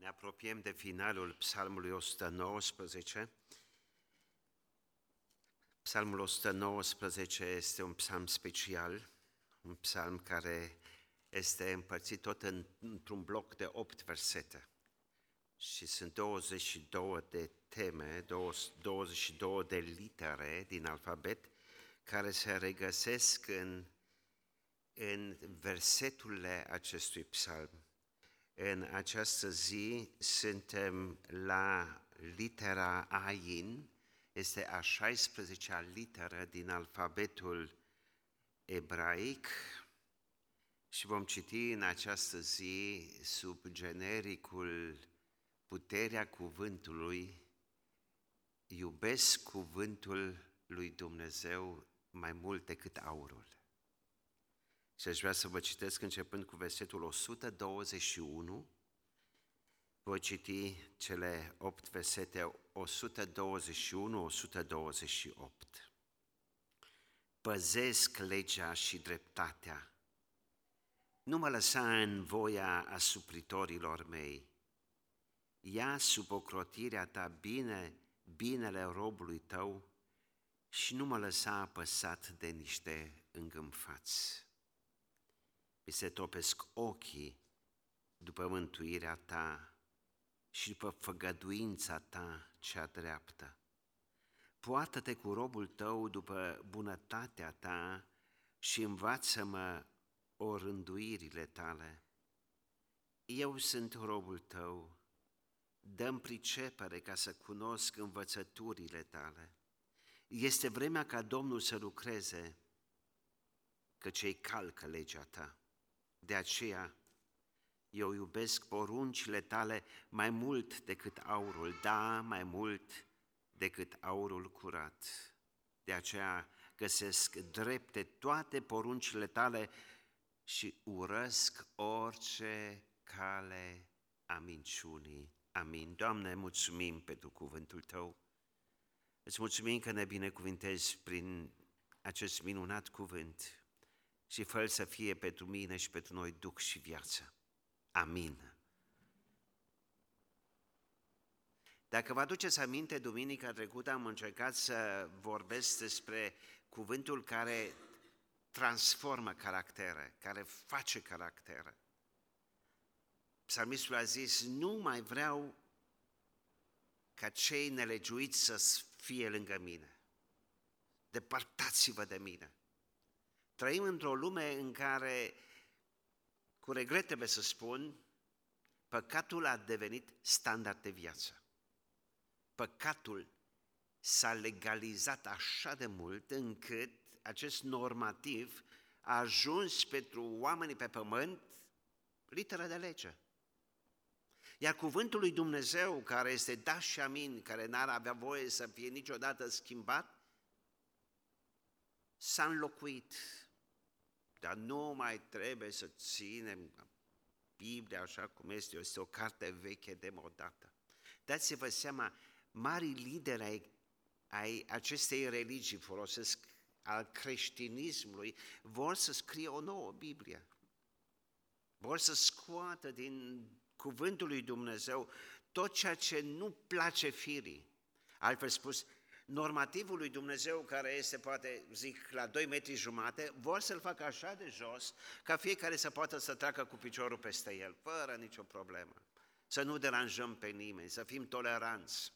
Ne apropiem de finalul Psalmului 119. Psalmul 119 este un psalm special, un psalm care este împărțit tot în, într-un bloc de 8 versete. Și sunt 22 de teme, 22 de litere din alfabet care se regăsesc în, în verseturile acestui psalm. În această zi suntem la litera Ain, este a 16-a literă din alfabetul ebraic și vom citi în această zi sub genericul Puterea cuvântului, iubesc cuvântul lui Dumnezeu mai mult decât aurul. Și aș vrea să vă citesc începând cu versetul 121. Voi citi cele 8 versete 121-128. Păzesc legea și dreptatea. Nu mă lăsa în voia asupritorilor mei. Ia sub ocrotirea ta bine, binele robului tău și nu mă lăsa apăsat de niște îngâmfați mi se topesc ochii după mântuirea ta și după făgăduința ta cea dreaptă. Poată-te cu robul tău după bunătatea ta și învață-mă orânduirile tale. Eu sunt robul tău, dăm pricepere ca să cunosc învățăturile tale. Este vremea ca Domnul să lucreze, că cei calcă legea ta. De aceea, eu iubesc poruncile tale mai mult decât aurul, da, mai mult decât aurul curat. De aceea găsesc drepte toate poruncile tale și urăsc orice cale a minciunii. Amin. Doamne, mulțumim pentru cuvântul Tău. Îți mulțumim că ne binecuvintezi prin acest minunat cuvânt și fă să fie pentru mine și pentru noi duc și viață. Amin. Dacă vă aduceți aminte, duminica trecută am încercat să vorbesc despre cuvântul care transformă caractere, care face caractere. Psalmistul a zis, nu mai vreau ca cei nelegiuiți să fie lângă mine. Depărtați-vă de mine. Trăim într-o lume în care, cu regret trebuie să spun, păcatul a devenit standard de viață. Păcatul s-a legalizat așa de mult încât acest normativ a ajuns pentru oamenii pe pământ literă de lege. Iar cuvântul lui Dumnezeu, care este da și amin, care n-ar avea voie să fie niciodată schimbat, s-a înlocuit dar nu mai trebuie să ținem Biblia așa cum este, este o carte veche demodată. Dați-vă seama, mari lideri ai, ai acestei religii folosesc al creștinismului, vor să scrie o nouă Biblie. Vor să scoată din cuvântul lui Dumnezeu tot ceea ce nu place firii. Altfel spus, normativul lui Dumnezeu, care este, poate, zic, la 2 metri jumate, vor să-l facă așa de jos, ca fiecare să poată să treacă cu piciorul peste el, fără nicio problemă. Să nu deranjăm pe nimeni, să fim toleranți.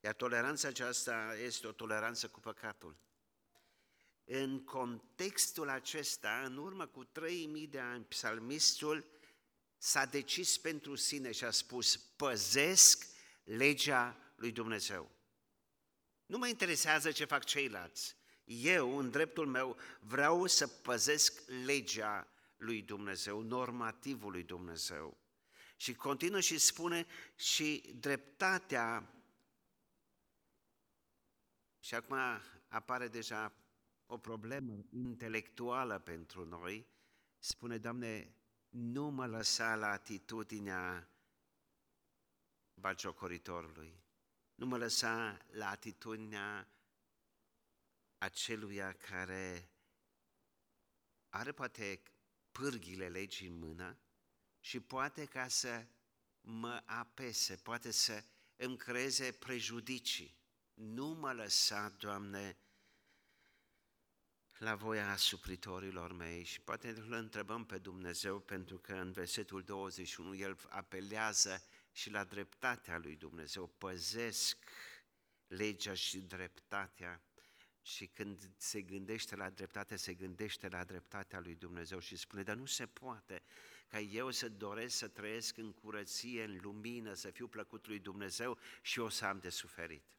Iar toleranța aceasta este o toleranță cu păcatul. În contextul acesta, în urmă cu 3000 de ani, psalmistul s-a decis pentru sine și a spus, păzesc legea lui Dumnezeu. Nu mă interesează ce fac ceilalți. Eu, în dreptul meu, vreau să păzesc legea lui Dumnezeu, normativul lui Dumnezeu. Și continuă și spune și dreptatea. Și acum apare deja o problemă intelectuală pentru noi. Spune, Doamne, nu mă lăsa la atitudinea bagiocoritorului nu mă lăsa la atitudinea aceluia care are poate pârghile legii în mână și poate ca să mă apese, poate să îmi creeze prejudicii. Nu mă lăsa, Doamne, la voia supritorilor mei și poate îl întrebăm pe Dumnezeu pentru că în versetul 21 el apelează și la dreptatea lui Dumnezeu, păzesc legea și dreptatea și când se gândește la dreptate, se gândește la dreptatea lui Dumnezeu și spune, dar nu se poate ca eu să doresc să trăiesc în curăție, în lumină, să fiu plăcut lui Dumnezeu și eu să am de suferit.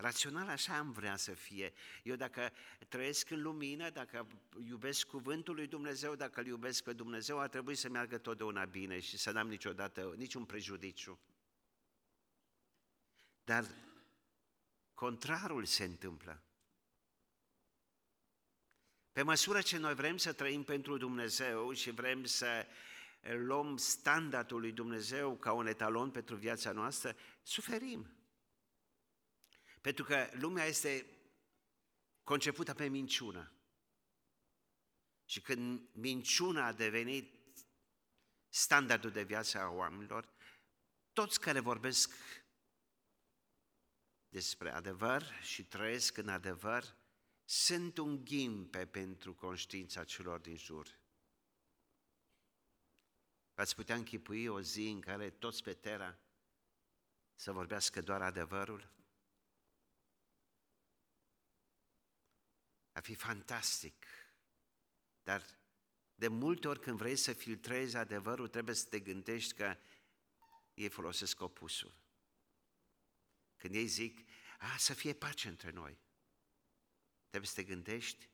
Rațional așa am vrea să fie. Eu dacă trăiesc în lumină, dacă iubesc cuvântul lui Dumnezeu, dacă îl iubesc pe Dumnezeu, ar trebui să meargă totdeauna bine și să n-am niciodată niciun prejudiciu. Dar contrarul se întâmplă. Pe măsură ce noi vrem să trăim pentru Dumnezeu și vrem să luăm standardul lui Dumnezeu ca un etalon pentru viața noastră, suferim. Pentru că lumea este concepută pe minciună. Și când minciuna a devenit standardul de viață a oamenilor, toți care vorbesc despre adevăr și trăiesc în adevăr, sunt un ghimpe pentru conștiința celor din jur. Ați putea închipui o zi în care toți pe Terra să vorbească doar adevărul? Ar fi fantastic, dar de multe ori când vrei să filtrezi adevărul, trebuie să te gândești că ei folosesc opusul. Când ei zic, a, să fie pace între noi, trebuie să te gândești,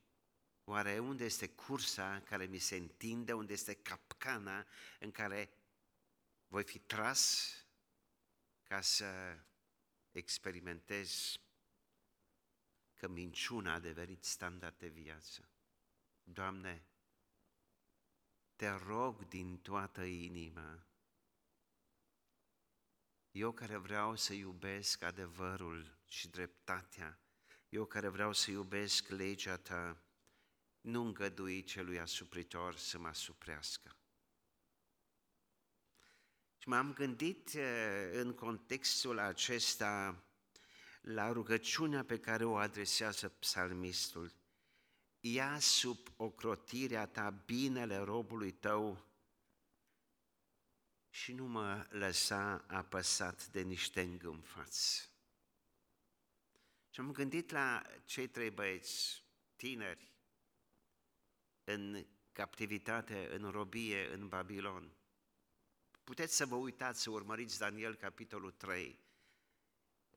oare unde este cursa care mi se întinde, unde este capcana în care voi fi tras ca să experimentez că minciuna a devenit standard de viață. Doamne, te rog din toată inima, eu care vreau să iubesc adevărul și dreptatea, eu care vreau să iubesc legea ta, nu îngădui celui asupritor să mă asuprească. Și m-am gândit eh, în contextul acesta la rugăciunea pe care o adresează psalmistul. Ia sub ocrotirea ta binele robului tău și nu mă lăsa apăsat de niște îngânfați. Și am gândit la cei trei băieți tineri în captivitate, în robie, în Babilon. Puteți să vă uitați, să urmăriți Daniel, capitolul 3,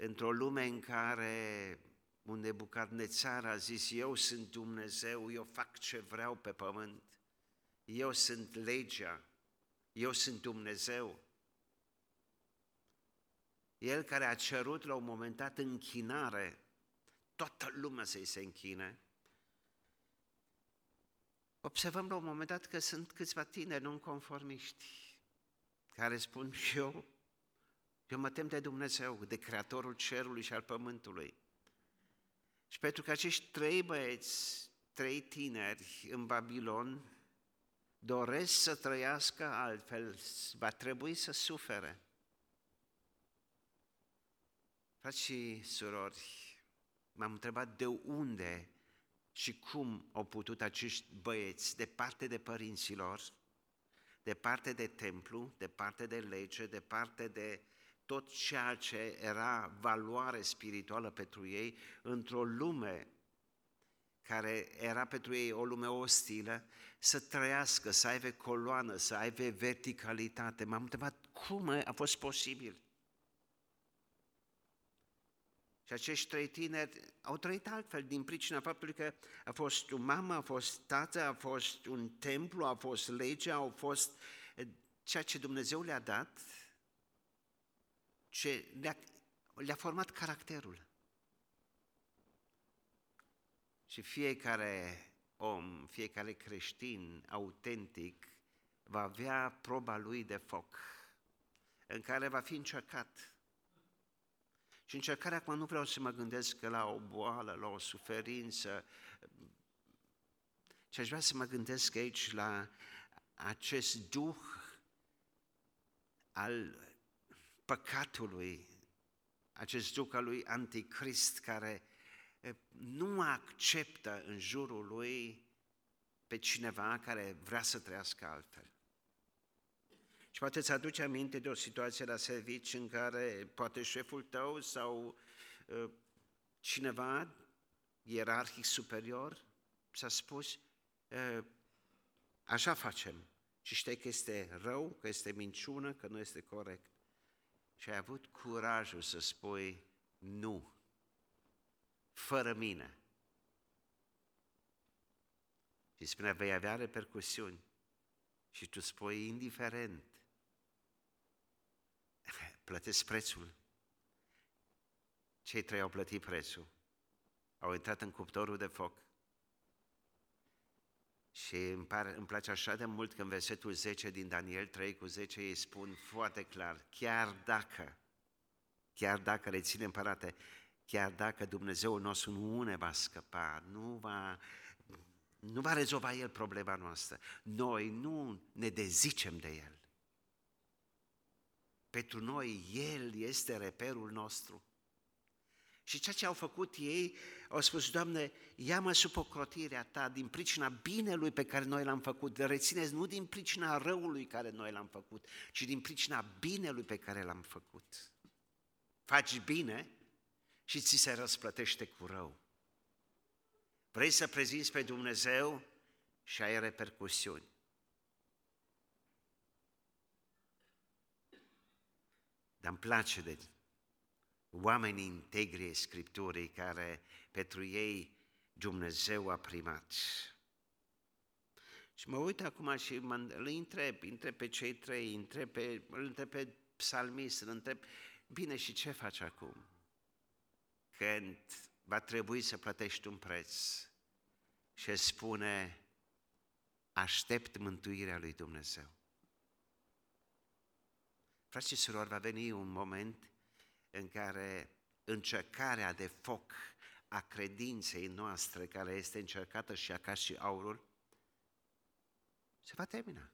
într-o lume în care un nebucadnețar a zis, eu sunt Dumnezeu, eu fac ce vreau pe pământ, eu sunt legea, eu sunt Dumnezeu. El care a cerut la un moment dat închinare, toată lumea să-i se închine, observăm la un moment dat că sunt câțiva tineri nonconformiști care spun și eu eu mă tem de Dumnezeu, de Creatorul cerului și al pământului. Și pentru că acești trei băieți, trei tineri în Babilon, doresc să trăiască altfel, va trebui să sufere. Frați și surori, m-am întrebat de unde și cum au putut acești băieți, departe de părinților, departe de templu, departe de lege, departe de tot ceea ce era valoare spirituală pentru ei într-o lume care era pentru ei o lume ostilă, să trăiască, să aibă coloană, să aibă verticalitate. M-am întrebat cum a fost posibil. Și acești trei tineri au trăit altfel din pricina faptului că a fost o mamă, a fost tată, a fost un templu, a fost legea, au fost eh, ceea ce Dumnezeu le-a dat ce le-a, le format caracterul. Și fiecare om, fiecare creștin autentic va avea proba lui de foc, în care va fi încercat. Și încercarea acum nu vreau să mă gândesc la o boală, la o suferință, ci aș vrea să mă gândesc aici la acest duh al păcatului, acest duc al lui Anticrist care nu acceptă în jurul lui pe cineva care vrea să trăiască altfel. Și poate îți aduce aminte de o situație la servici în care poate șeful tău sau uh, cineva ierarhic superior ți-a spus uh, așa facem și știi că este rău, că este minciună, că nu este corect. Și ai avut curajul să spui nu, fără mine. Și spune, vei avea repercusiuni. Și tu spui, indiferent, plătesc prețul. Cei trei au plătit prețul. Au intrat în cuptorul de foc. Și îmi, pare, îmi place așa de mult că în versetul 10 din Daniel 3 cu 10 ei spun foarte clar, chiar dacă, chiar dacă, reține împărate, chiar dacă Dumnezeul nostru nu ne va scăpa, nu va, nu va rezolva El problema noastră, noi nu ne dezicem de El. Pentru noi, El este reperul nostru. Și ceea ce au făcut ei, au spus, Doamne, ia-mă sub ocrotirea Ta din pricina binelui pe care noi l-am făcut. Rețineți, nu din pricina răului care noi l-am făcut, ci din pricina binelui pe care l-am făcut. Faci bine și ți se răsplătește cu rău. Vrei să prezinți pe Dumnezeu și ai repercusiuni. Dar îmi place de oamenii integri Scripturii care pentru ei Dumnezeu a primat. Și mă uit acum și mă, îl întreb, întreb pe cei trei, întreb pe, îl întreb pe psalmist, îl întreb, bine și ce faci acum? Când va trebui să plătești un preț și spune, aștept mântuirea lui Dumnezeu. Frați și surori, va veni un moment în care încercarea de foc a credinței noastre, care este încercată și ca și aurul, se va termina.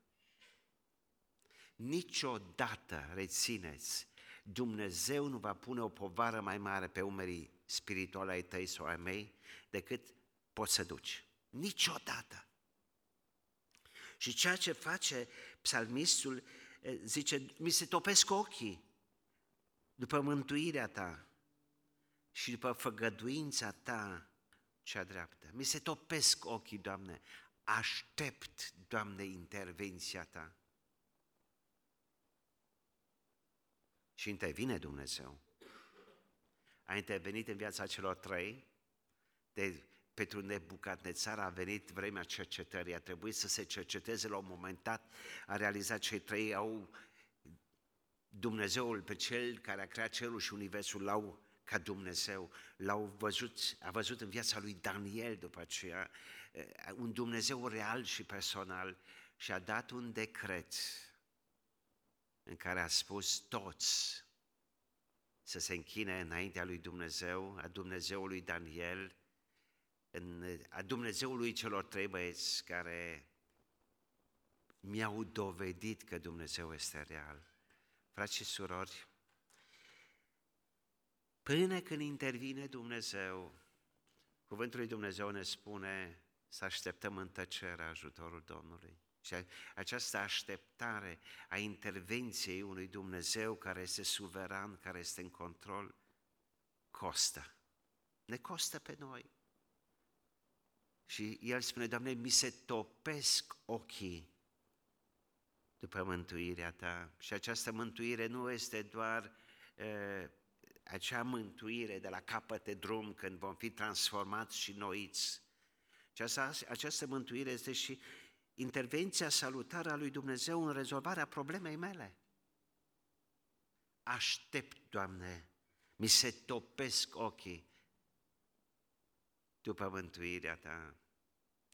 Niciodată, rețineți, Dumnezeu nu va pune o povară mai mare pe umerii spirituale ai tăi sau ai mei decât poți să duci. Niciodată. Și ceea ce face psalmistul, zice, mi se topesc ochii după mântuirea ta și după făgăduința ta cea dreaptă. Mi se topesc ochii, Doamne, aștept, Doamne, intervenția ta. Și intervine Dumnezeu. A intervenit în viața celor trei, de pentru Nebucadnețar a venit vremea cercetării, a trebuit să se cerceteze la un moment dat, a realizat cei trei au Dumnezeul pe cel care a creat cerul și universul, l-au ca Dumnezeu, l-au văzut, a văzut în viața lui Daniel după aceea, eh, un Dumnezeu real și personal și a dat un decret în care a spus toți să se închine înaintea lui Dumnezeu, a Dumnezeului Daniel, în, a Dumnezeului celor trei băieți care mi-au dovedit că Dumnezeu este real. Frați și surori, până când intervine Dumnezeu, cuvântul lui Dumnezeu ne spune să așteptăm în tăcere ajutorul Domnului. Și această așteptare a intervenției unui Dumnezeu care este suveran, care este în control, costă. Ne costă pe noi. Și el spune, Doamne, mi se topesc ochii după mântuirea Ta. Și această mântuire nu este doar uh, acea mântuire de la capăt de drum când vom fi transformați și noiți. Această, această mântuire este și intervenția salutară a lui Dumnezeu în rezolvarea problemei mele. Aștept, Doamne, mi se topesc ochii după mântuirea Ta.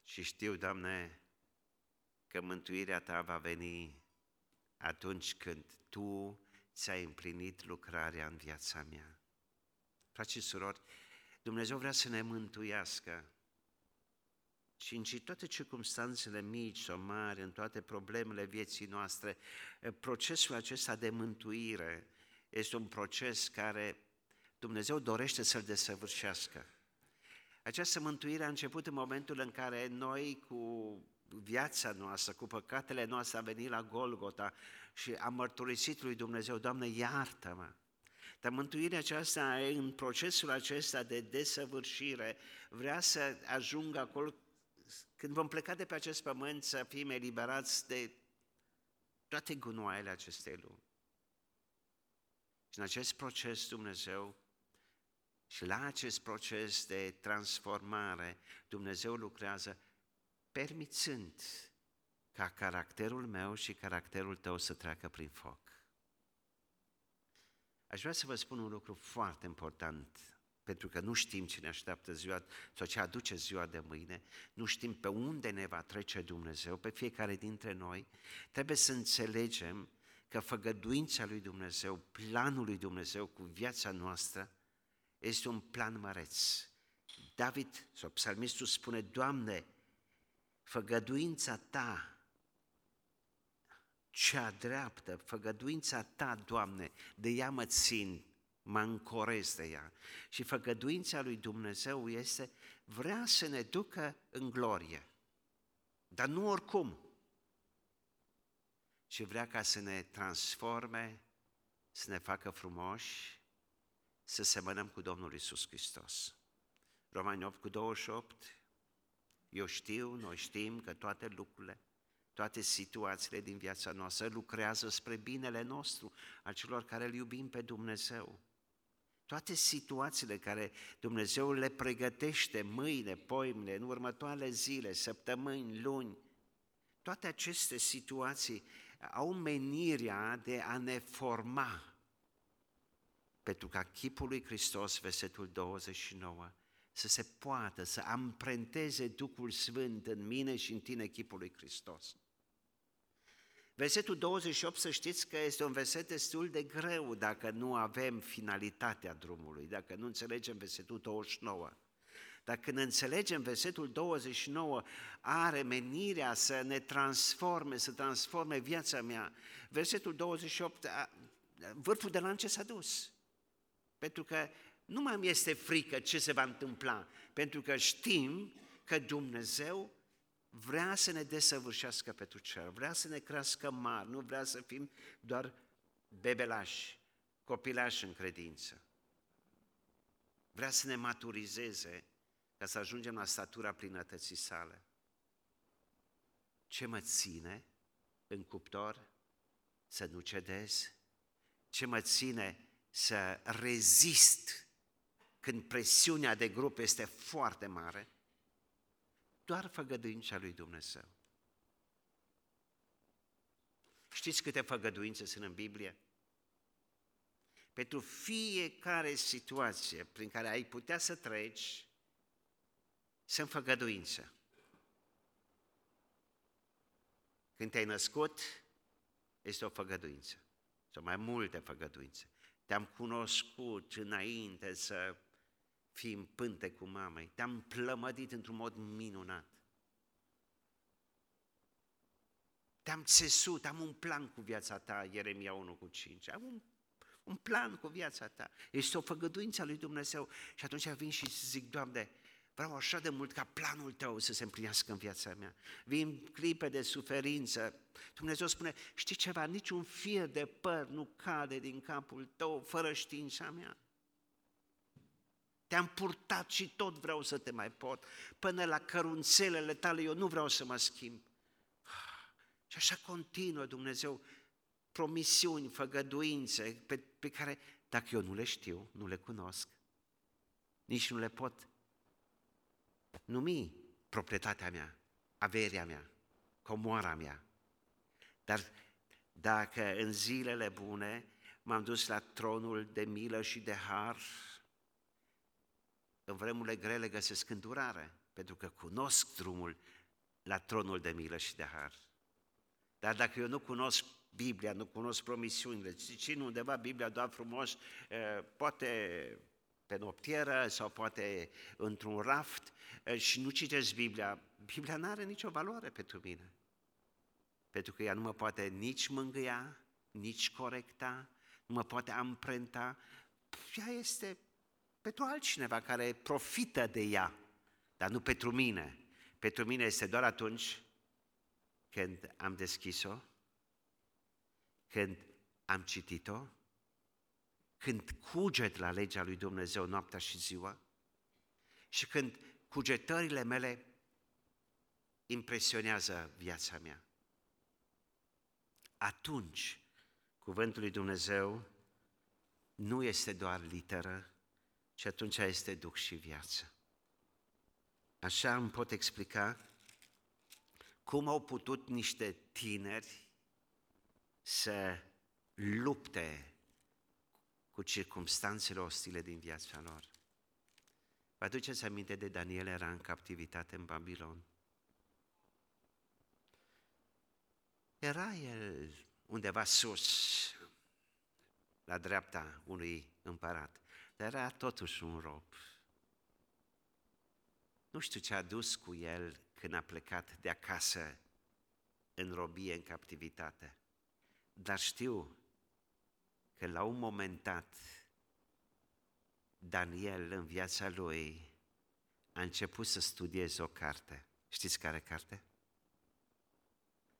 Și știu, Doamne, că mântuirea Ta va veni atunci când Tu ți-ai împlinit lucrarea în viața mea. Frați și surori, Dumnezeu vrea să ne mântuiască și în toate circunstanțele mici sau mari, în toate problemele vieții noastre, procesul acesta de mântuire este un proces care Dumnezeu dorește să-l desăvârșească. Această mântuire a început în momentul în care noi cu viața noastră, cu păcatele noastre am venit la Golgota și am mărturisit lui Dumnezeu, Doamne, iartă-mă! Dar mântuirea aceasta, în procesul acesta de desăvârșire, vrea să ajungă acolo, când vom pleca de pe acest pământ, să fim eliberați de toate gunoaiele acestei lumi. Și în acest proces Dumnezeu și la acest proces de transformare Dumnezeu lucrează permițând ca caracterul meu și caracterul tău să treacă prin foc. Aș vrea să vă spun un lucru foarte important, pentru că nu știm ce ne așteaptă ziua sau ce aduce ziua de mâine, nu știm pe unde ne va trece Dumnezeu, pe fiecare dintre noi, trebuie să înțelegem că făgăduința lui Dumnezeu, planul lui Dumnezeu cu viața noastră, este un plan măreț. David sau psalmistul spune, Doamne, făgăduința Ta, cea dreaptă, făgăduința Ta, Doamne, de ea mă țin, mă încorez de ea. Și făgăduința lui Dumnezeu este, vrea să ne ducă în glorie, dar nu oricum, ci vrea ca să ne transforme, să ne facă frumoși, să semănăm cu Domnul Isus Hristos. Romani 8 cu 28, eu știu, noi știm că toate lucrurile, toate situațiile din viața noastră lucrează spre binele nostru, a celor care îl iubim pe Dumnezeu. Toate situațiile care Dumnezeu le pregătește mâine, poimne, în următoarele zile, săptămâni, luni, toate aceste situații au menirea de a ne forma pentru ca chipul lui Hristos, versetul 29, să se poată, să amprenteze Duhul Sfânt în mine și în tine chipul lui Hristos. Versetul 28, să știți că este un verset destul de greu dacă nu avem finalitatea drumului, dacă nu înțelegem versetul 29. Dacă ne înțelegem versetul 29, are menirea să ne transforme, să transforme viața mea. Versetul 28, vârful de lance s-a dus. Pentru că nu mai este frică ce se va întâmpla, pentru că știm că Dumnezeu vrea să ne desăvârșească pentru cer, vrea să ne crească mari, nu vrea să fim doar bebelași, copilași în credință. Vrea să ne maturizeze ca să ajungem la statura plinătății sale. Ce mă ține în cuptor să nu cedez? Ce mă ține să rezist când presiunea de grup este foarte mare, doar făgăduința lui Dumnezeu. Știți câte făgăduințe sunt în Biblie? Pentru fiecare situație prin care ai putea să treci, sunt făgăduințe. Când te-ai născut, este o făgăduință. Sau mai multe făgăduințe te-am cunoscut înainte să fii în pânte cu mamei, te-am plămădit într-un mod minunat. Te-am țesut, am un plan cu viața ta, Ieremia 1 cu 5, am un, un plan cu viața ta. Este o făgăduință a lui Dumnezeu și atunci vin și zic, Doamne, Vreau așa de mult ca planul tău să se împlinească în viața mea. Vin clipe de suferință. Dumnezeu spune, știi ceva, niciun fir de păr nu cade din capul tău fără știința mea. Te-am purtat și tot vreau să te mai pot. Până la cărunțelele tale eu nu vreau să mă schimb. Și așa continuă Dumnezeu promisiuni, făgăduințe pe, pe care, dacă eu nu le știu, nu le cunosc, nici nu le pot numi proprietatea mea, averea mea, comoara mea. Dar dacă în zilele bune m-am dus la tronul de milă și de har, în vremurile grele găsesc îndurare, pentru că cunosc drumul la tronul de milă și de har. Dar dacă eu nu cunosc Biblia, nu cunosc promisiunile, țin undeva Biblia doar frumos, poate pe noptieră sau poate într-un raft și nu citești Biblia, Biblia nu are nicio valoare pentru mine. Pentru că ea nu mă poate nici mângâia, nici corecta, nu mă poate amprenta. Ea este pentru altcineva care profită de ea, dar nu pentru mine. Pentru mine este doar atunci când am deschis-o, când am citit-o, când cuget la legea lui Dumnezeu noaptea și ziua și când cugetările mele impresionează viața mea. Atunci, cuvântul lui Dumnezeu nu este doar literă, ci atunci este duc și viață. Așa îmi pot explica cum au putut niște tineri să lupte cu circumstanțele ostile din viața lor. Vă aduceți aminte de Daniel era în captivitate în Babilon? Era el undeva sus, la dreapta unui împărat, dar era totuși un rob. Nu știu ce a dus cu el când a plecat de acasă în robie, în captivitate, dar știu că la un moment dat Daniel în viața lui a început să studieze o carte. Știți care carte?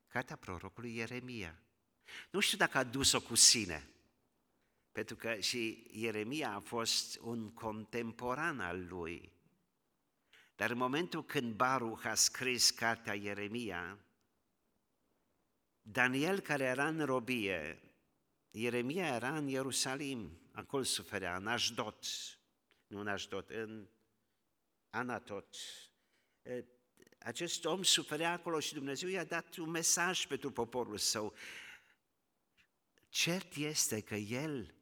Cartea prorocului Ieremia. Nu știu dacă a dus-o cu sine, pentru că și Ieremia a fost un contemporan al lui. Dar în momentul când Baruch a scris cartea Ieremia, Daniel, care era în robie, Ieremia era în Ierusalim, acolo suferea, în Ashdod, nu în Ashdod, în Anatot. Acest om suferea acolo și Dumnezeu i-a dat un mesaj pentru poporul său. Cert este că el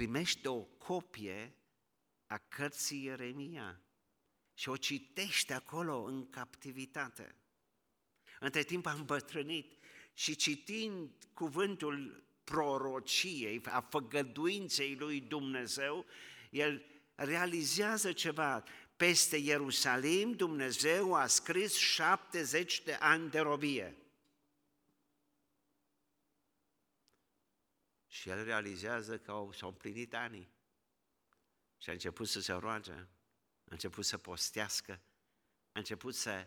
primește o copie a cărții Ieremia și o citește acolo în captivitate. Între timp am bătrânit și citind cuvântul prorociei, a făgăduinței lui Dumnezeu, el realizează ceva. Peste Ierusalim Dumnezeu a scris 70 de ani de robie. Și el realizează că au, s-au împlinit anii. Și a început să se roage, a început să postească, a început să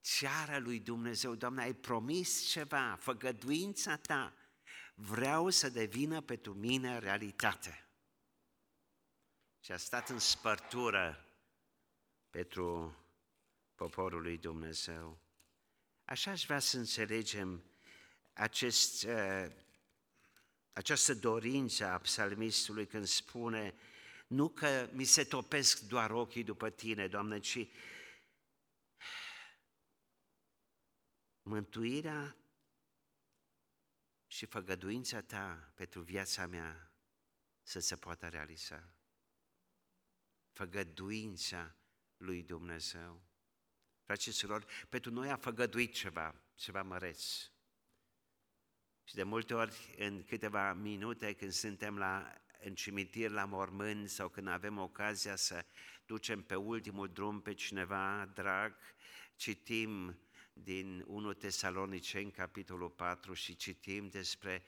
ceară lui Dumnezeu, Doamne, ai promis ceva, făgăduința ta, vreau să devină pentru mine realitate. Și a stat în spărtură pentru poporul lui Dumnezeu. Așa aș vrea să înțelegem acest, uh, această dorință a psalmistului când spune nu că mi se topesc doar ochii după tine, Doamne, ci mântuirea și făgăduința ta pentru viața mea să se poată realiza. Făgăduința lui Dumnezeu. Frate și pentru noi a făgăduit ceva, ceva măreț. Și de multe ori, în câteva minute, când suntem la, în cimitir, la mormânt sau când avem ocazia să ducem pe ultimul drum pe cineva drag, citim din 1 Tesaloniceni, capitolul 4 și citim despre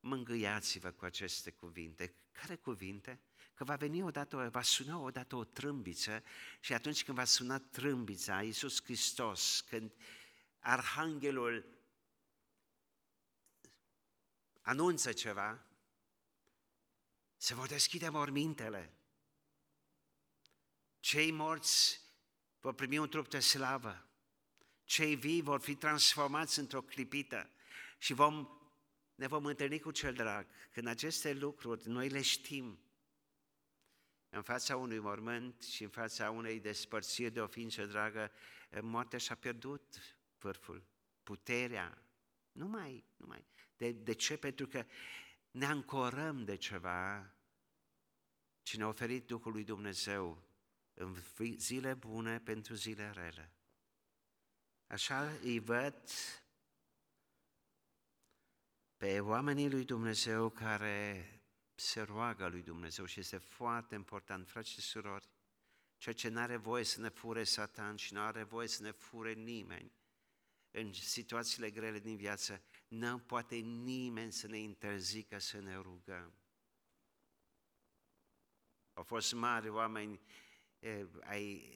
mângâiați-vă cu aceste cuvinte. Care cuvinte? Că va veni odată, va suna odată o trâmbiță și atunci când va suna trâmbița, Iisus Hristos, când Arhanghelul anunță ceva, se vor deschide mormintele. Cei morți vor primi un trup de slavă cei vii vor fi transformați într-o clipită și vom, ne vom întâlni cu cel drag. Când aceste lucruri noi le știm, în fața unui mormânt și în fața unei despărțiri de o ființă dragă, moartea și-a pierdut vârful, puterea. Nu mai, nu mai. De, de ce? Pentru că ne ancorăm de ceva ce ne-a oferit Duhul lui Dumnezeu în zile bune pentru zile rele. Așa îi văd pe oamenii lui Dumnezeu care se roagă lui Dumnezeu și este foarte important, frați și surori, ceea ce nu are voie să ne fure Satan și nu are voie să ne fure nimeni în situațiile grele din viață, nu poate nimeni să ne interzică să ne rugăm. Au fost mari oameni eh, ai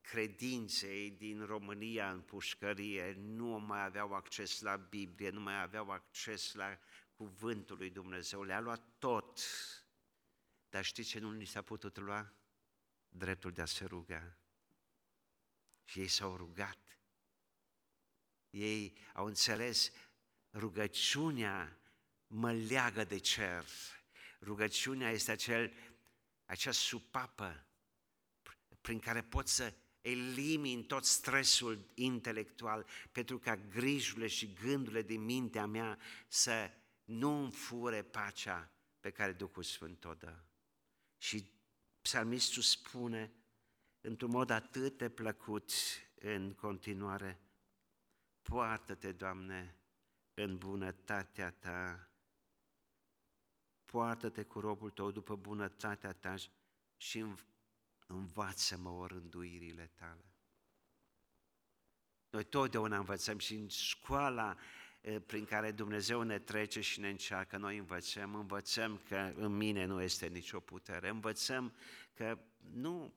credinței din România în pușcărie, nu mai aveau acces la Biblie, nu mai aveau acces la cuvântul lui Dumnezeu, le-a luat tot. Dar știți ce nu li s-a putut lua? Dreptul de a se ruga. Și ei s-au rugat. Ei au înțeles, rugăciunea mă leagă de cer. Rugăciunea este acel, acea supapă prin care pot să elimin tot stresul intelectual pentru ca grijurile și gândurile din mintea mea să nu îmi fure pacea pe care Duhul Sfânt o dă. Și psalmistul spune într-un mod atât de plăcut în continuare, poartă-te, Doamne, în bunătatea Ta, poartă-te cu robul Tău după bunătatea Ta și învață-mă orânduirile Tale. Noi totdeauna învățăm și în școala prin care Dumnezeu ne trece și ne încearcă, noi învățăm, învățăm că în mine nu este nicio putere, învățăm că nu,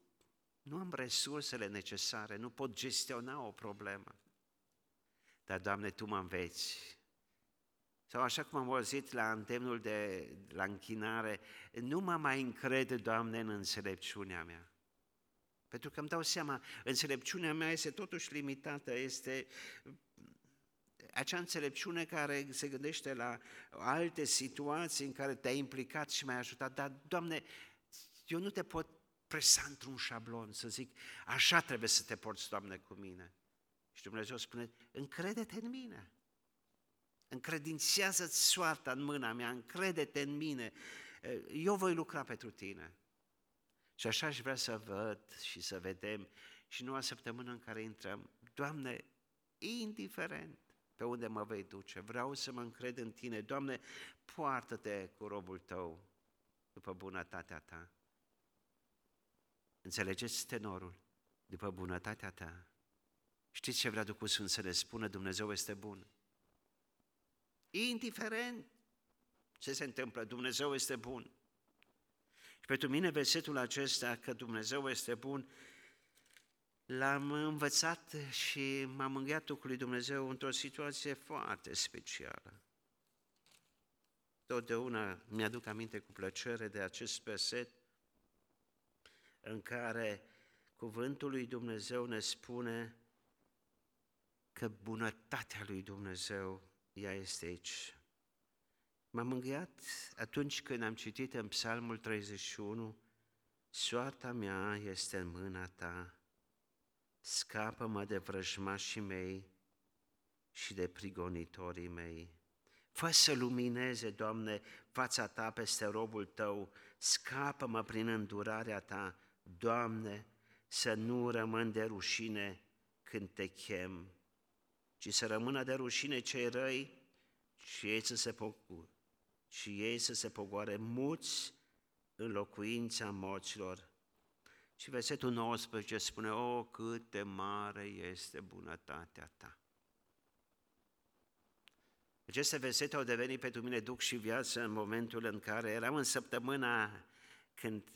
nu am resursele necesare, nu pot gestiona o problemă. Dar, Doamne, Tu mă înveți. Sau așa cum am auzit la îndemnul de la închinare, nu mă mai încrede, Doamne, în înțelepciunea mea. Pentru că îmi dau seama, înțelepciunea mea este totuși limitată, este acea înțelepciune care se gândește la alte situații în care te-ai implicat și m-ai ajutat, dar, Doamne, eu nu te pot presa într-un șablon, să zic, așa trebuie să te porți, Doamne, cu mine. Și Dumnezeu spune, încrede-te în mine, încredințează-ți soarta în mâna mea, încrede-te în mine, eu voi lucra pentru tine. Și așa aș vrea să văd și să vedem și noua săptămână în care intrăm, Doamne, indiferent pe unde mă vei duce, vreau să mă încred în Tine, Doamne, poartă-te cu robul Tău după bunătatea Ta. Înțelegeți tenorul? După bunătatea Ta. Știți ce vrea Duhul Sfânt să ne spună? Dumnezeu este bun. Indiferent ce se întâmplă, Dumnezeu este bun. Și pentru mine versetul acesta, că Dumnezeu este bun, l-am învățat și m-am mânghiat cu lui Dumnezeu într-o situație foarte specială. Totdeauna mi-aduc aminte cu plăcere de acest verset în care cuvântul lui Dumnezeu ne spune că bunătatea lui Dumnezeu, ea este aici. M-am mângâiat atunci când am citit în Psalmul 31, Soarta mea este în mâna ta, scapă-mă de vrăjmașii mei și de prigonitorii mei. Fă să lumineze, Doamne, fața Ta peste robul Tău, scapă-mă prin îndurarea Ta, Doamne, să nu rămân de rușine când Te chem, ci să rămână de rușine cei răi și ei să se și ei să se pogoare muți în locuința morților. Și versetul 19 spune, o, cât de mare este bunătatea ta. Aceste versete au devenit pentru mine duc și viață în momentul în care eram în săptămâna când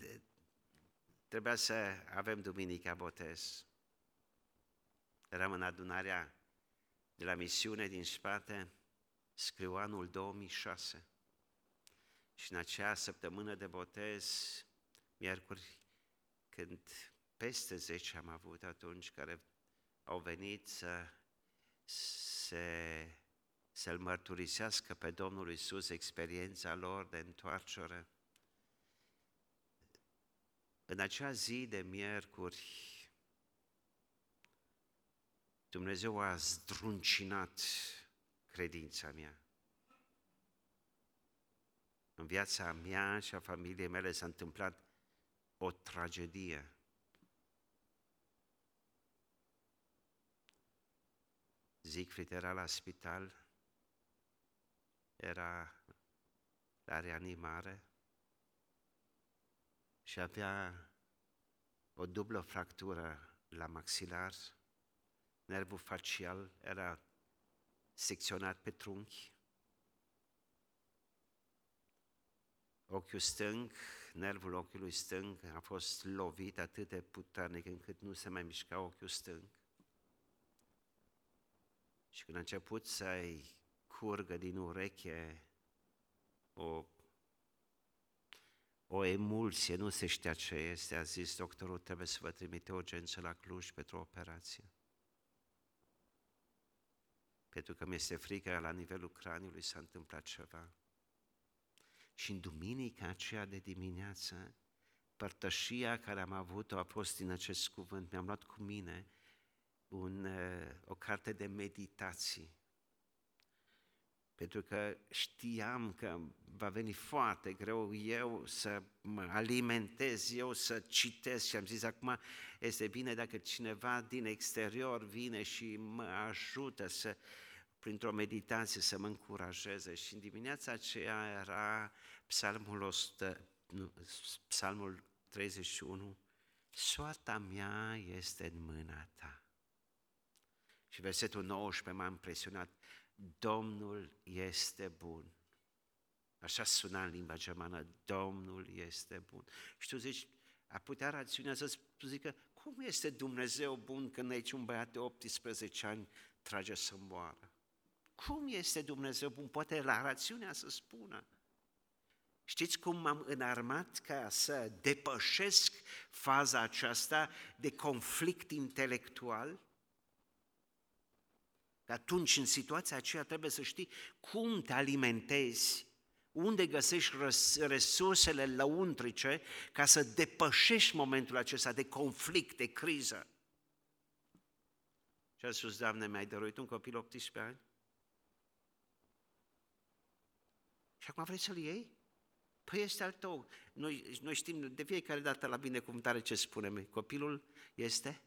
trebuia să avem Duminica Botez. Eram în adunarea de la misiune din spate, scriu anul 2006. Și în acea săptămână de botez, miercuri, când peste 10 am avut atunci care au venit să se, să-L mărturisească pe Domnul Isus experiența lor de întoarcere. În acea zi de miercuri, Dumnezeu a zdruncinat credința mea. În viața mea și a familiei mele s-a întâmplat o tragedie. Siegfried era la spital, era la reanimare și avea o dublă fractură la maxilar, nervul facial era secționat pe trunchi, ochiul stâng, nervul ochiului stâng a fost lovit atât de puternic încât nu se mai mișca ochiul stâng. Și când a început să-i curgă din ureche o, o emulsie, nu se știa ce este, a zis doctorul, trebuie să vă trimite urgență la Cluj pentru o operație. Pentru că mi-este frică la nivelul craniului s-a întâmplat ceva. Și în duminica aceea de dimineață, părtășia care am avut-o a fost din acest cuvânt. Mi-am luat cu mine un, uh, o carte de meditații. Pentru că știam că va veni foarte greu eu să mă alimentez, eu să citesc și am zis acum este bine dacă cineva din exterior vine și mă ajută să, printr-o meditație să mă încurajeze. Și în dimineața aceea era psalmul, 100, nu, psalmul 31, soarta mea este în mâna ta. Și versetul 19 m-a impresionat, Domnul este bun. Așa suna în limba germană, Domnul este bun. Și tu zici, a putea rațiunea să zică, cum este Dumnezeu bun când aici un băiat de 18 ani trage să moară? Cum este Dumnezeu bun? Poate la rațiunea să spună. Știți cum m-am înarmat ca să depășesc faza aceasta de conflict intelectual? Că atunci, în situația aceea, trebuie să știi cum te alimentezi, unde găsești resursele lăuntrice ca să depășești momentul acesta de conflict, de criză. Și a spus, Doamne, mi-ai dăruit un copil 18 ani? Și acum vrei să-l iei? Păi este al tău. Noi, noi știm de fiecare dată la binecuvântare ce spunem. Copilul este?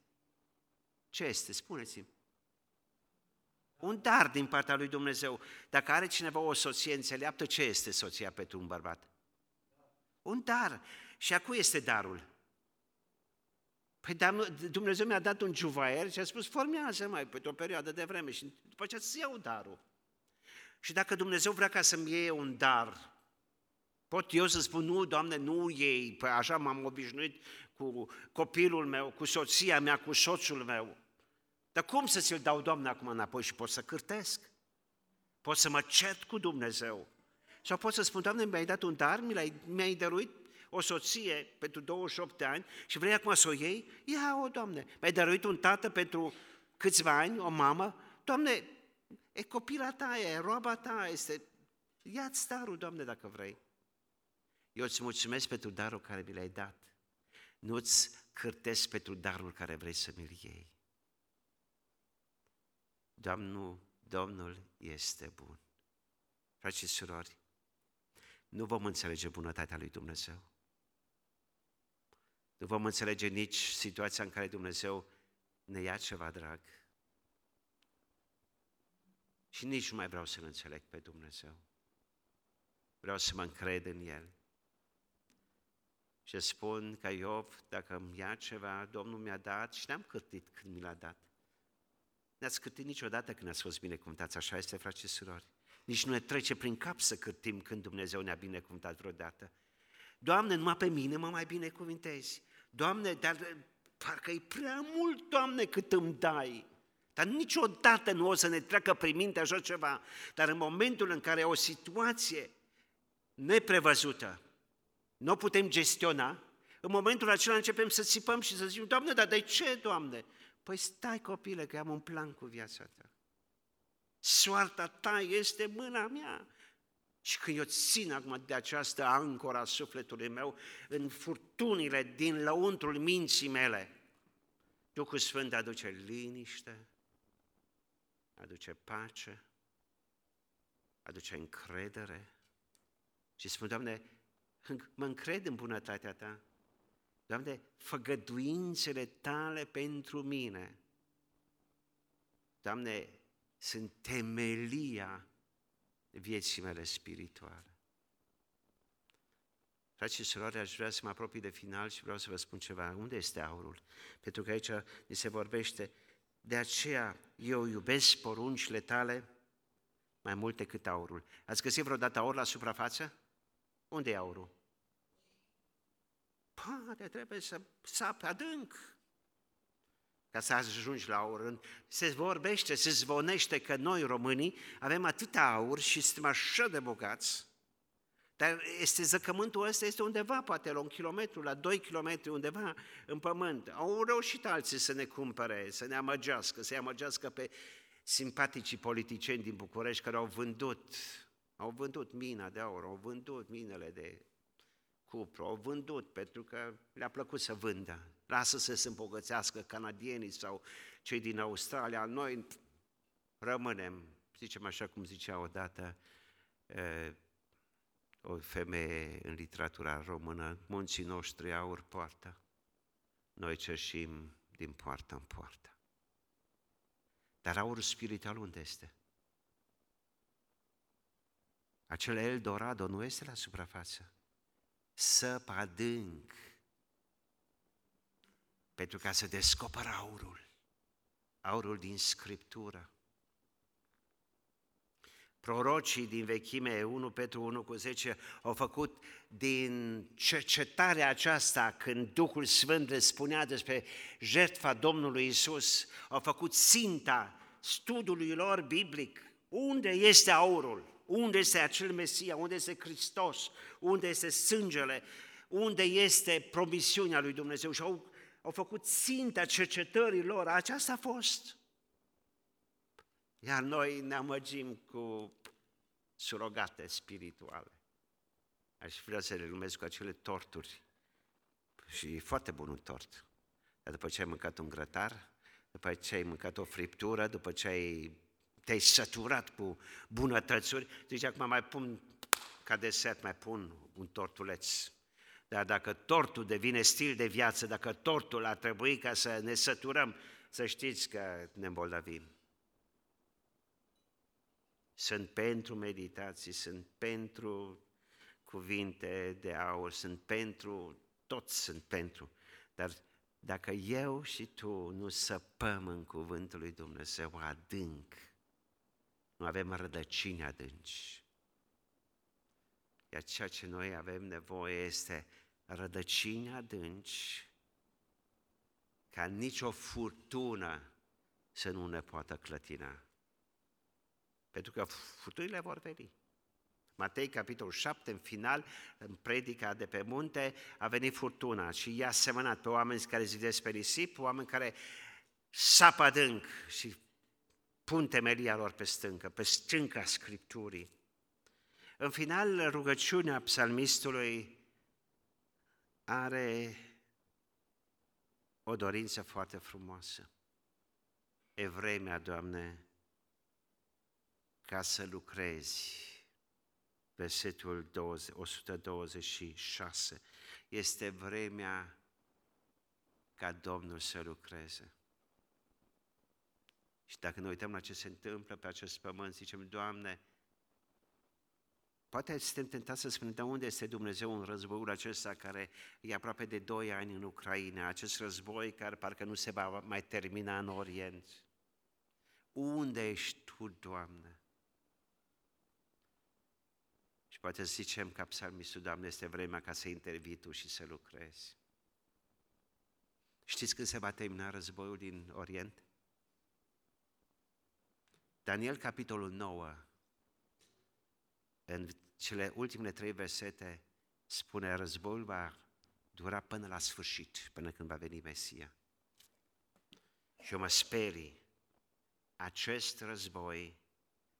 Ce este? Spuneți-mi. Un dar din partea lui Dumnezeu. Dacă are cineva o soție înțeleaptă, ce este soția pentru un bărbat? Un dar. Și a cui este darul? Păi Dumnezeu mi-a dat un juvaier și a spus, formează mai pe o perioadă de vreme și după aceea să iau darul. Și dacă Dumnezeu vrea ca să-mi iei un dar, pot eu să spun, nu, Doamne, nu ei, păi așa m-am obișnuit cu copilul meu, cu soția mea, cu soțul meu. Dar cum să ți-l dau, Doamne, acum înapoi și pot să cârtesc? Pot să mă cert cu Dumnezeu? Sau pot să spun, Doamne, mi-ai dat un dar, mi-ai, mi-ai dăruit o soție pentru 28 de ani și vrei acum să o iei? Ia-o, Doamne. Mi-ai dăruit un tată pentru câțiva ani, o mamă? Doamne, e copila ta, e roaba ta, este... Ia-ți darul, Doamne, dacă vrei. Eu îți mulțumesc pentru darul care mi l-ai dat. Nu-ți cârtesc pentru darul care vrei să mi-l iei. Domnul, Domnul este bun. Frați și surori, nu vom înțelege bunătatea lui Dumnezeu. Nu vom înțelege nici situația în care Dumnezeu ne ia ceva drag. Și nici nu mai vreau să-L înțeleg pe Dumnezeu. Vreau să mă încred în El. Și spun că Iov, dacă îmi ia ceva, Domnul mi-a dat și n-am cârtit când mi l-a dat. Ne-ați cârtit niciodată când ați fost binecuvântați, așa este, frate și surori. Nici nu ne trece prin cap să cârtim când Dumnezeu ne-a binecuvântat vreodată. Doamne, numai pe mine mă mai binecuvintezi. Doamne, dar parcă e prea mult, Doamne, cât îmi dai. Dar niciodată nu o să ne treacă prin minte așa ceva. Dar în momentul în care o situație neprevăzută, nu o putem gestiona, în momentul acela începem să țipăm și să zicem, Doamne, dar de ce, Doamne? Păi stai, copile, că am un plan cu viața ta. Soarta ta este mâna mea. Și când eu țin acum de această ancora sufletului meu, în furtunile din lăuntrul minții mele, Duhul Sfânt aduce liniște, aduce pace, aduce încredere și spune, Doamne, mă încred în bunătatea Ta. Doamne, făgăduințele Tale pentru mine, Doamne, sunt temelia vieții mele spirituale. Frați și surori, aș vrea să mă apropii de final și vreau să vă spun ceva. Unde este aurul? Pentru că aici ni se vorbește, de aceea eu iubesc poruncile tale mai mult decât aurul. Ați găsit vreodată aur la suprafață? Unde e aurul? Poate trebuie să sapi adânc ca să ajungi la aur. Se vorbește, se zvonește că noi românii avem atâta aur și suntem așa de bogați, dar este zăcământul ăsta este undeva, poate la un kilometru, la doi kilometri, undeva în pământ. Au reușit alții să ne cumpere, să ne amăgească, să-i amăgească pe simpaticii politicieni din București care au vândut, au vândut mina de aur, au vândut minele de cupru, au vândut pentru că le-a plăcut să vândă. Lasă să se îmbogățească canadienii sau cei din Australia, noi rămânem, zicem așa cum zicea odată o femeie în literatura română, munții noștri aur poartă, noi cerșim din poartă în poartă. Dar aurul spiritual unde este? Acel Eldorado nu este la suprafață. Săp adânc pentru ca să descoperă aurul, aurul din Scriptură. Prorocii din vechime, 1 Petru 1 cu 10, au făcut din cercetarea aceasta, când Duhul Sfânt le spunea despre jertfa Domnului Isus, au făcut ținta studiului lor biblic. Unde este aurul? Unde este acel Mesia? Unde este Hristos? Unde este sângele? Unde este promisiunea lui Dumnezeu? Și au, au făcut ținta cercetării lor. Aceasta a fost. Iar noi ne amăgim cu surogate spirituale. Aș vrea să le numesc cu acele torturi. Și e foarte bun un tort. Dar după ce ai mâncat un grătar, după ce ai mâncat o friptură, după ce ai, te-ai săturat cu bunătățuri, zici, acum mai pun, ca desert, mai pun un tortuleț. Dar dacă tortul devine stil de viață, dacă tortul ar trebui ca să ne săturăm, să știți că ne îmbolnăvim. Sunt pentru meditații, sunt pentru cuvinte de aur, sunt pentru, toți sunt pentru. Dar dacă eu și tu nu săpăm în cuvântul lui Dumnezeu adânc, nu avem rădăcini adânci. Iar ceea ce noi avem nevoie este rădăcini adânci, ca nicio furtună să nu ne poată clătina. Pentru că furtunile vor veni. Matei, capitolul 7, în final, în predica de pe munte, a venit furtuna și i-a semănat pe oameni care zidesc pe risip, oameni care sapă adânc și pun temelia lor pe stâncă, pe stânca Scripturii. În final, rugăciunea psalmistului are o dorință foarte frumoasă. E vremea, Doamne, ca să lucrezi. Versetul 20, 126. Este vremea ca Domnul să lucreze. Și dacă ne uităm la ce se întâmplă pe acest pământ, zicem, Doamne, poate suntem tentați să spunem, dar unde este Dumnezeu în războiul acesta care e aproape de doi ani în Ucraina, acest război care parcă nu se va mai termina în Orient? Unde ești Tu, Doamne? Și poate zicem ca psalmistul, Doamne, este vremea ca să intervii Tu și să lucrezi. Știți când se va termina războiul din Orient? Daniel, capitolul 9, în cele ultimele trei versete, spune războiul va dura până la sfârșit, până când va veni Mesia. Și eu mă sperii, acest război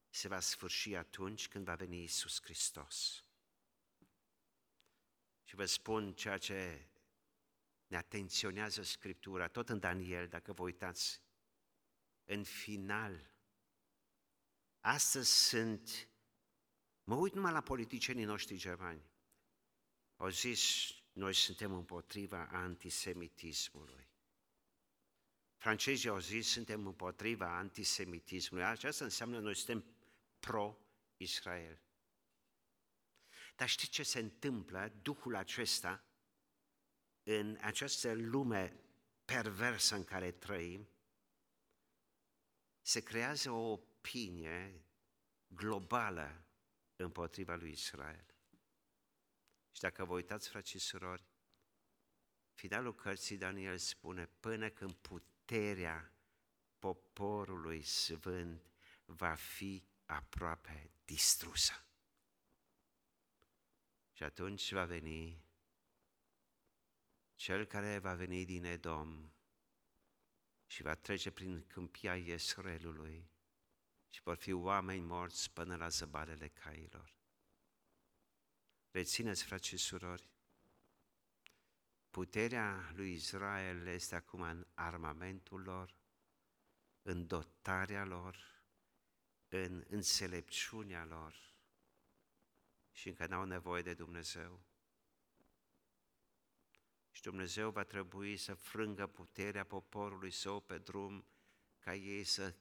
se va sfârși atunci când va veni Isus Hristos. Și vă spun ceea ce ne atenționează Scriptura, tot în Daniel, dacă vă uitați, în final, astăzi sunt, mă uit numai la politicienii noștri germani, au zis, noi suntem împotriva antisemitismului. Francezii au zis, suntem împotriva antisemitismului. Aceasta înseamnă, noi suntem pro-Israel. Dar știți ce se întâmplă? Duhul acesta, în această lume perversă în care trăim, se creează o opinie globală împotriva lui Israel. Și dacă vă uitați, frați și surori, finalul cărții Daniel spune, până când puterea poporului sfânt va fi aproape distrusă. Și atunci va veni cel care va veni din Edom și va trece prin câmpia Iesrelului și vor fi oameni morți până la zăbalele cailor. Rețineți, frați și surori, puterea lui Israel este acum în armamentul lor, în dotarea lor, în înțelepciunea lor și încă n-au nevoie de Dumnezeu. Și Dumnezeu va trebui să frângă puterea poporului său pe drum ca ei să,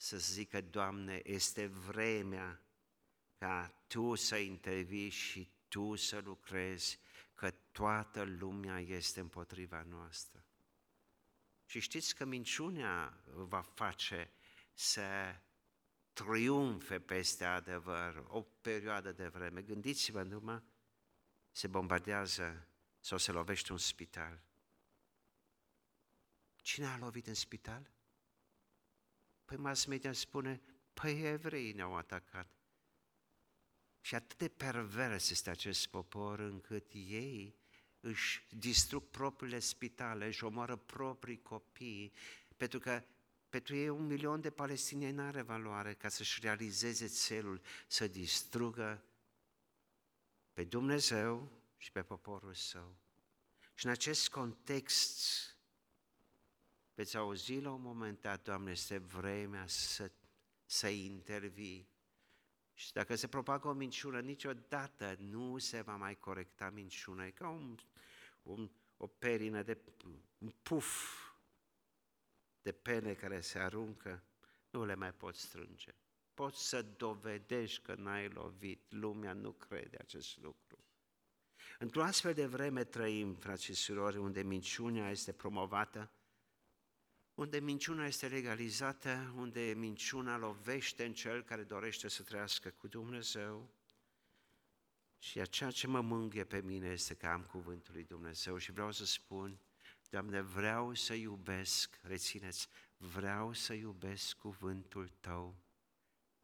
să zică, Doamne, este vremea ca Tu să intervii și Tu să lucrezi, că toată lumea este împotriva noastră. Și știți că minciunea va face să triumfe peste adevăr o perioadă de vreme. Gândiți-vă numai, se bombardează sau se lovește un spital. Cine a lovit în spital? Păi mass media spune, păi evrei ne-au atacat. Și atât de pervers este acest popor încât ei își distrug propriile spitale, își omoară proprii copii, pentru că pentru ei un milion de palestinieni nu are valoare ca să-și realizeze țelul, să distrugă pe Dumnezeu și pe poporul său. Și în acest context veți auzi la un moment dat, Doamne, este vremea să, să intervii. Și dacă se propagă o minciună, niciodată nu se va mai corecta minciuna. E ca un, un, o perină de un puf de pene care se aruncă, nu le mai poți strânge. Poți să dovedești că n-ai lovit, lumea nu crede acest lucru. Într-o astfel de vreme trăim, frați și surori, unde minciunea este promovată, unde minciuna este legalizată, unde minciuna lovește în cel care dorește să trăiască cu Dumnezeu. Și ceea ce mă mânghe pe mine este că am cuvântul lui Dumnezeu și vreau să spun, Doamne, vreau să iubesc, rețineți, vreau să iubesc cuvântul Tău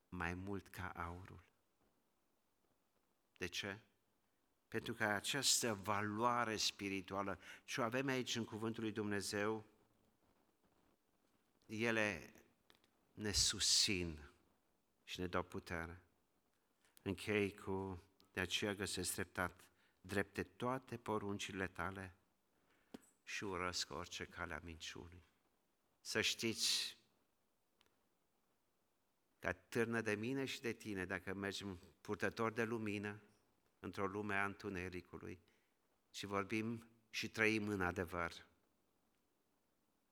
mai mult ca aurul. De ce? Pentru că această valoare spirituală, și o avem aici în cuvântul lui Dumnezeu, ele ne susțin și ne dau putere. Închei cu, de aceea găsesc dreptat, drepte toate poruncile tale și urăsc orice cale a minciunii. Să știți că târnă de mine și de tine dacă mergem purtător de lumină într-o lume a întunericului și vorbim și trăim în adevăr.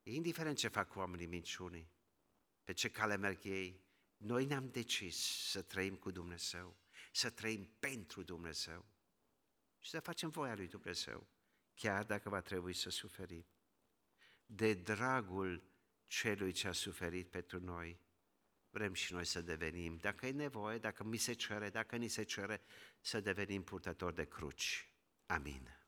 Indiferent ce fac oamenii minciunii, pe ce cale merg ei, noi ne-am decis să trăim cu Dumnezeu, să trăim pentru Dumnezeu și să facem voia lui Dumnezeu chiar dacă va trebui să suferim. De dragul celui ce a suferit pentru noi, vrem și noi să devenim, dacă e nevoie, dacă mi se cere, dacă ni se cere, să devenim purtători de cruci. Amin.